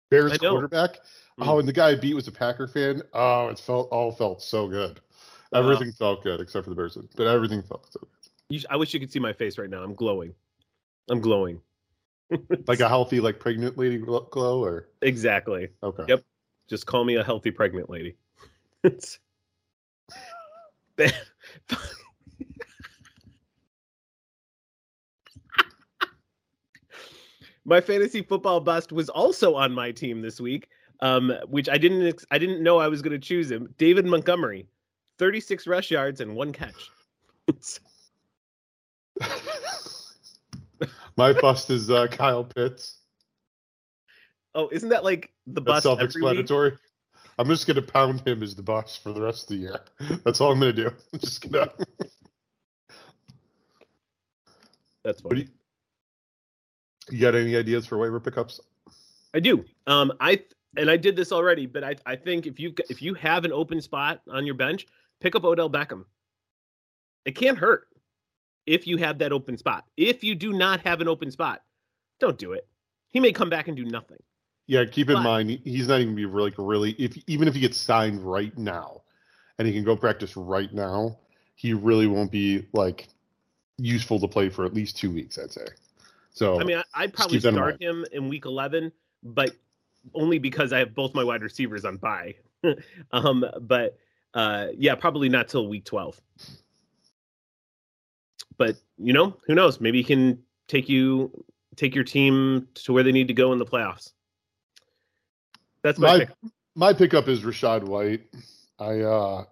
Bears quarterback. Mm. Oh, and the guy I beat was a Packer fan. Oh, it felt all felt so good. Wow. Everything felt good except for the Bears, but everything felt so good. You, I wish you could see my face right now. I'm glowing. I'm glowing. Like a healthy, like pregnant lady glow, or exactly. okay. Yep. Just call me a healthy pregnant lady. It's- my fantasy football bust was also on my team this week, um, which I didn't ex- I didn't know I was going to choose him. David Montgomery, 36 rush yards and one catch. My bust is uh, Kyle Pitts. oh, isn't that like the That's bust self-explanatory. I'm just gonna pound him as the bust for the rest of the year. That's all I'm gonna do. I'm just gonna. That's What funny. you, you got any ideas for waiver pickups? I do. Um, I and I did this already, but I I think if you if you have an open spot on your bench, pick up Odell Beckham. It can't hurt if you have that open spot. If you do not have an open spot, don't do it. He may come back and do nothing. Yeah, keep in But- mind he's not even be really really if even if he gets signed right now, and he can go practice right now, he really won't be like useful to play for at least two weeks. I'd say. So I mean, I, I'd probably that in start him in week 11, but only because I have both my wide receivers on bye. um, but uh, yeah, probably not till week 12. But you know, who knows? Maybe he can take you take your team to where they need to go in the playoffs. That's my, my pick. my pickup is Rachaad White. I uh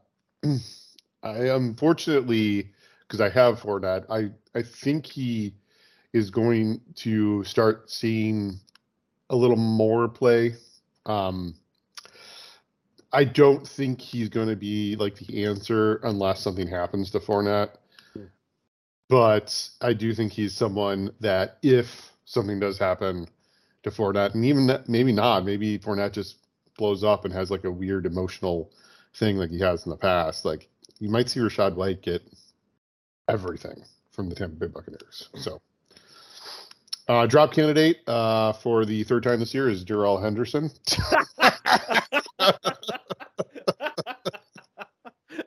I unfortunately because I have for Fournette, I I think he is going to start seeing a little more play. Um I don't think he's going to be like the answer unless something happens to Fournette. Hmm. But I do think he's someone that if something does happen to Fournette, and even that, maybe not, maybe Fournette just blows up and has like a weird emotional thing like he has in the past. Like you might see Rachaad White get everything from the Tampa Bay Buccaneers. So, uh, drop candidate uh, for the third time this year is Darrell Henderson.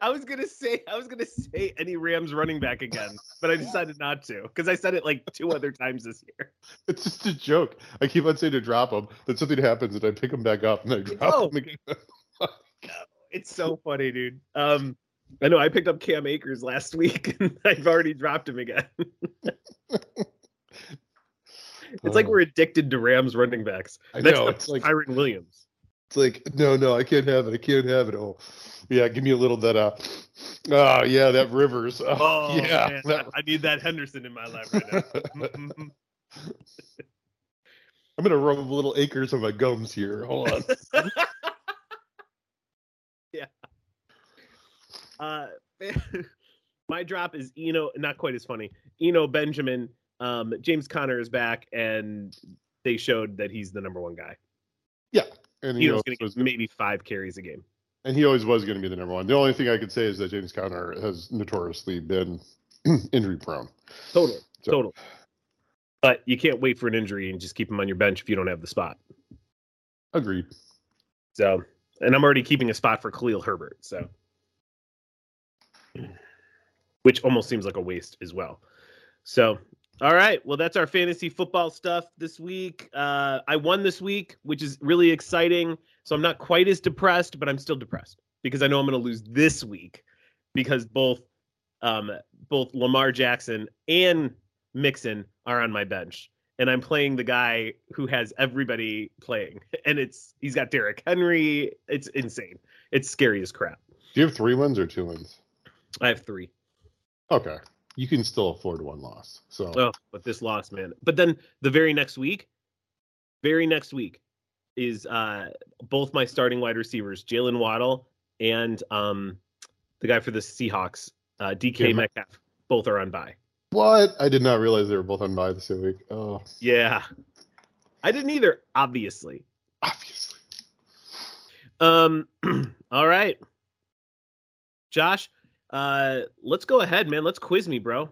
I was gonna say I was gonna say any Rams running back again, but I decided not to because I said it like two other times this year. It's just a joke. I keep on saying to drop him, then something happens and I pick him back up and I drop Oh. him again. It's so funny, dude. Um, I know I picked up Cam Akers last week and I've already dropped him again. It's like Oh. we're addicted to Rams running backs. I That's know. It's like Kyren Williams. it's like no, no, I can't have it. I can't have it. Oh, yeah, give me a little that. Uh, oh yeah, that Rivers. Oh, Oh yeah. that- I need that Henderson in my life right now. I'm gonna rub a little Akers on my gums here. Hold on. Yeah. Uh, my drop is Eno, not quite as funny. Eno Benjamin, um, James Conner is back, and they showed that he's the number one guy. Yeah, and he Eno's always going to was, maybe five carries a game. and he always was going to be the number one. The only thing I could say is that James Conner has notoriously been injury prone. Total, So- total. But you can't wait for an injury and just keep him on your bench if you don't have the spot. Agreed. So, and I'm already keeping a spot for Khalil Herbert. So, which almost seems like a waste as well. So, all right. Well, that's our fantasy football stuff this week. Uh, I won this week, which is really exciting. So I'm not quite as depressed, but I'm still depressed because I know I'm going to lose this week because both, um, both Lamar Jackson and Mixon are on my bench and I'm playing the guy who has everybody playing, and it's he's got Derrick Henry. It's insane. It's scary as crap. Do you have three wins or two wins? I have three. Okay, you can still afford one loss. So Oh, but this loss, man. But then the very next week, very next week is uh both my starting wide receivers, Jaylen Waddle and um the guy for the Seahawks, uh DK Yeah. Metcalf. Both are on bye. what? I did not realize they were both on bye this week. Oh, Yeah. I didn't either, obviously. obviously. Um all right. Josh, uh let's go ahead, man. Let's quiz me, bro.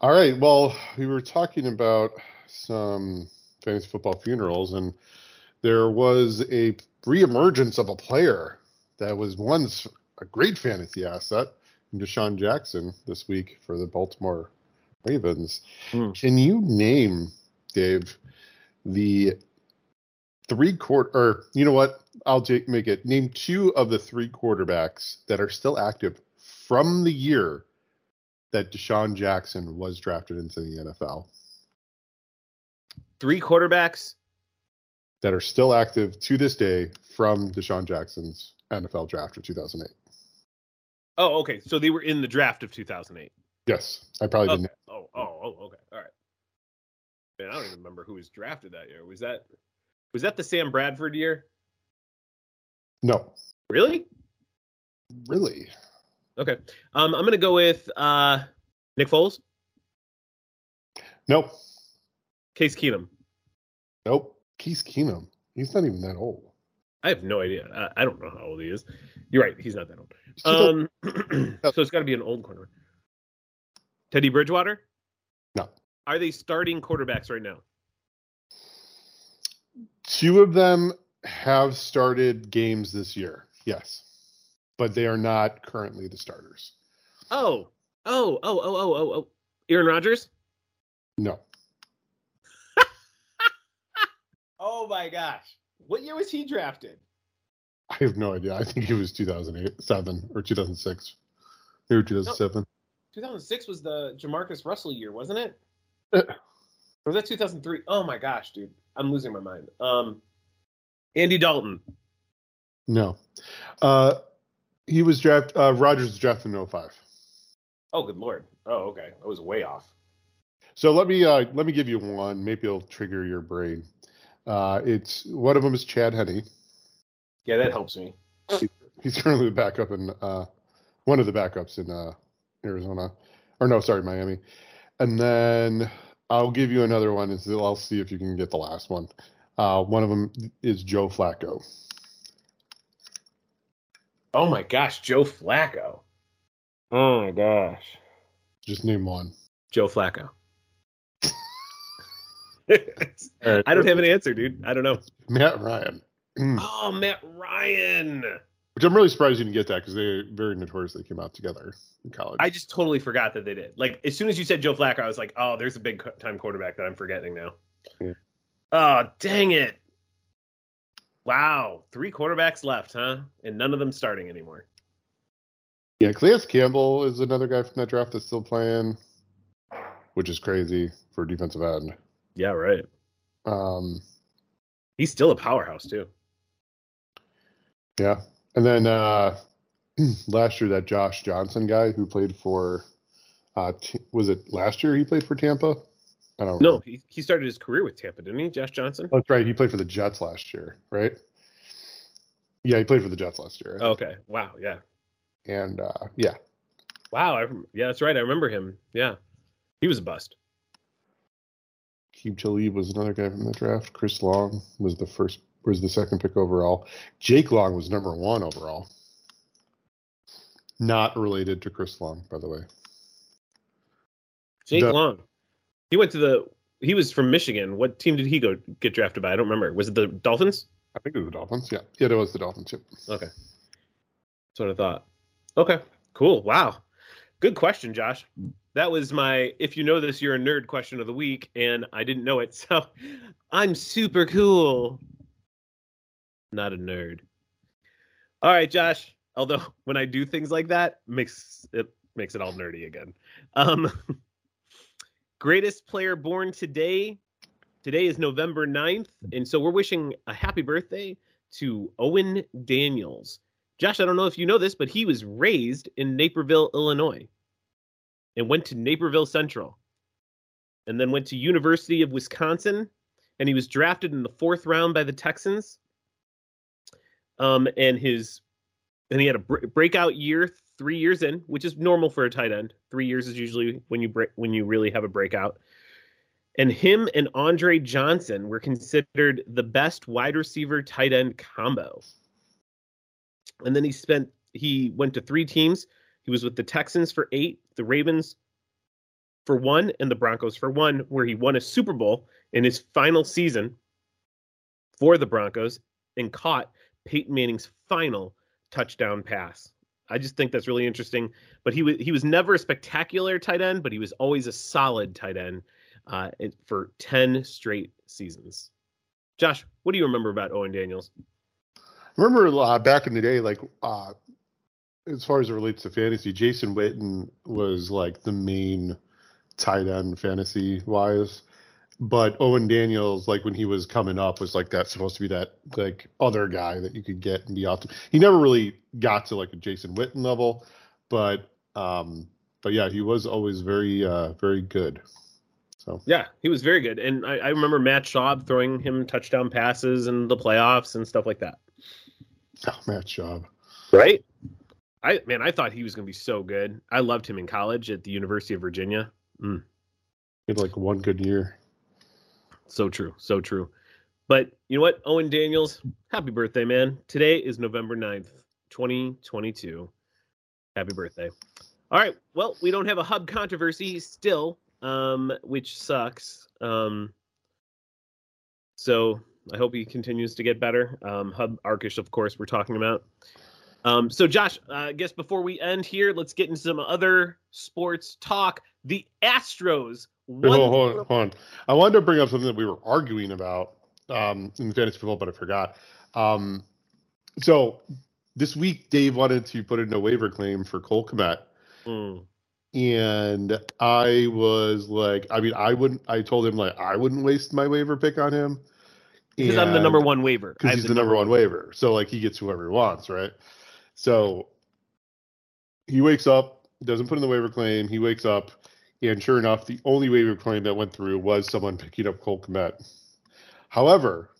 All right. Well, we were talking about some fantasy football funerals, and there was a reemergence of a player that was once a great fantasy asset, DeSean Jackson, this week for the Baltimore Ravens. Hmm. Can you name, Dave, the three quarter, or you know what? I'll make it name two of the three quarterbacks that are still active from the year that DeSean Jackson was drafted into the NFL Three quarterbacks. that are still active to this day from DeSean Jackson's NFL draft of 2008. Oh, okay. So they were in the draft of 2008. Yes, I probably Oh, didn't. oh, oh, oh, okay. All right. Man, I don't even remember who was drafted that year. Was that was that the Sam Bradford year? No, Really? really. Okay. Um, I'm gonna go with uh, Nick Foles, Nope. Case Keenum. Nope. Case Keenum. He's not even that old. I have no idea. I, I don't know how old he is. You're right. He's not that old. Um, so it's got to be an old corner. Teddy Bridgewater. No. Are they starting quarterbacks right now? Two of them have started games this year. Yes, but they are not currently the starters. Oh, Oh, oh, oh, oh, oh, oh. Aaron Rodgers? No. Oh my gosh. What year was he drafted? I have no idea. I think it was 2008, 7 or 2006. Maybe 2007. 2006 was the JaMarcus Russell year, wasn't it? Uh. or was that 2003? Oh my gosh, dude. I'm losing my mind. Um, Andy Dalton. No. Uh, he was drafted, uh, Rodgers was drafted in 05. Oh, good lord. Oh, okay. I was way off. So let me uh, let me give you one. Maybe it'll trigger your brain. Uh, it's one of them is Chad Henne. Yeah, that helps me. He's currently the backup in uh, one of the backups in uh, Arizona, or no, sorry, Miami. And then I'll give you another one. Is I'll see if you can get the last one. Uh, one of them is Joe Flacco. Oh my gosh, Joe Flacco. Oh my gosh. Just name one. Joe Flacco. I don't have an answer, dude. I don't know. Matt Ryan. Oh, Matt Ryan. Which I'm really surprised you didn't get that because they very notoriously came out together in college. I just totally forgot that they did. Like as soon as you said Joe Flacco, I was like, oh, there's a big time quarterback that I'm forgetting now. Yeah. Oh, dang it. Wow. Three quarterbacks left, huh? And none of them starting anymore. Yeah, Calais Campbell is another guy from that draft that's still playing, which is crazy for defensive end. Yeah, right. Um, He's still a powerhouse too. yeah, and then uh, last year that Josh Johnson guy who played for, uh, T- was it last year he played for Tampa? I don't No, he, he started his career with Tampa, didn't he, Josh Johnson? That's right. He played for the Jets last year, right? Yeah, he played for the Jets last year. Okay. Wow. Yeah. And uh, yeah, Wow. I, yeah, that's right. I remember him. Yeah. He was a bust. Aqib Talib was another guy from the draft. Chris Long was the first, was the second pick overall. Jake Long was number one overall. Not related to Chris Long, by the way. Jake The- Long. He went to the. He was from Michigan. What team did he go get drafted by? I don't remember. Was it the Dolphins? I think it was the Dolphins. Yeah, yeah, it was the Dolphins. Yep. Okay. That's what I thought. Okay. Cool. Wow. Good question, Josh. That was my if you know this, you're a nerd question of the week, and I didn't know it. So I'm super cool. Not a nerd. All right, Josh. Although when I do things like that, makes it makes it all nerdy again. Um greatest player born today. Today is November 9th, and so we're wishing a happy birthday to Owen Daniels. Josh, I don't know if you know this, but he was raised in Naperville, Illinois, and went to Naperville Central, and then went to University of Wisconsin, and he was drafted in the fourth round by the Texans. Um, and his, and he had a br- breakout year three years in, which is normal for a tight end. Three years is usually when you break when you really have a breakout. And him and Andre Johnson were considered the best wide receiver tight end combo and then he spent he went to three teams. He was with the Texans for eight, the Ravens for one, and the Broncos for one, where he won a Super Bowl in his final season for the Broncos and caught Peyton Manning's final touchdown pass. I just think that's really interesting. But he was he was never a spectacular tight end, but he was always a solid tight end uh, for ten straight seasons. Josh, what do you remember about Owen Daniels? Remember uh, back in the day, like uh, as far as it relates to fantasy, Jason Witten was like the main tight end fantasy wise. But Owen Daniels, like when he was coming up, was like that supposed to be that like other guy that you could get and be awesome. He never really got to like a Jason Witten level, but um, but yeah, he was always very uh, very good. So Yeah, he was very good, and I, I remember Matt Schaub throwing him touchdown passes in the playoffs and stuff like that. oh, Matt Schaub. Right? I man, I thought he was going to be so good. I loved him in college at the University of Virginia. Mm, He had like one good year. So true, so true. But you know what, Owen Daniels, happy birthday, man! Today is November 9th, twenty twenty two. Happy birthday! All right, well, we don't have a hub controversy still, um, which sucks. Um, so I hope he continues to get better. Um, Hub Arkush, of course, we're talking about. Um, so, Josh, uh, I guess before we end here, let's get into some other sports talk. The Astros. Hold, hold, hold, on. I wanted to bring up something that we were arguing about um, in the fantasy football, but I forgot. Um, so this week, Dave wanted to put in a waiver claim for Cole Kmet. Mm. And I was like, I mean, I wouldn't, I told him, like, I wouldn't waste my waiver pick on him. Because I'm the number one waiver. Because he's the, the number, number one waiver. So, like, he gets whoever he wants, right? So he wakes up, doesn't put in the waiver claim. He wakes up, and sure enough, the only waiver claim that went through was someone picking up Cole Kmet. However,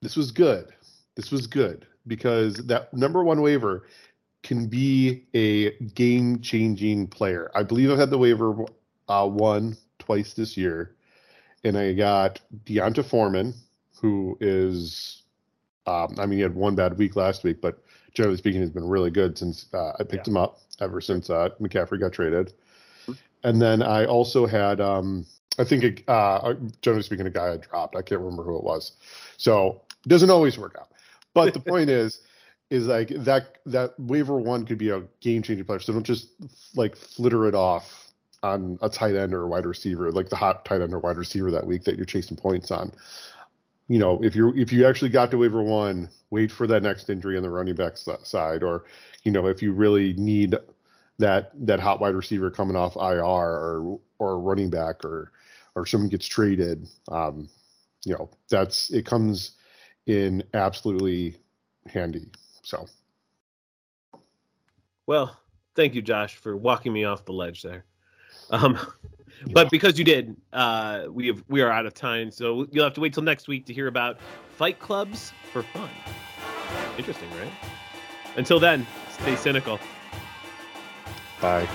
this was good. This was good because that number one waiver can be a game changing player. I believe I've had the waiver uh, one twice this year, and I got D'Onta Foreman, who is, um, I mean, he had one bad week last week, but generally speaking, he's been really good since uh, I picked yeah. him up ever since uh, McCaffrey got traded. And then I also had, um, I think, uh, generally speaking, a guy I dropped. I can't remember who it was. So it doesn't always work out. But the point is, is like that that waiver one could be a game changing player. So don't just like flitter it off on a tight end or a wide receiver, like the hot tight end or wide receiver that week that you're chasing points on. You know, if you're if you actually got to waiver one, wait for that next injury on the running back side, or you know, if you really need that that hot wide receiver coming off IR or or running back or or someone gets traded, um, you know, that's it comes in absolutely handy. So, well, thank you, Josh, for walking me off the ledge there. Um, but because you did, uh, we have we are out of time, so you'll have to wait till next week to hear about fight clubs for fun. Interesting, right? Until then, stay cynical. Bye.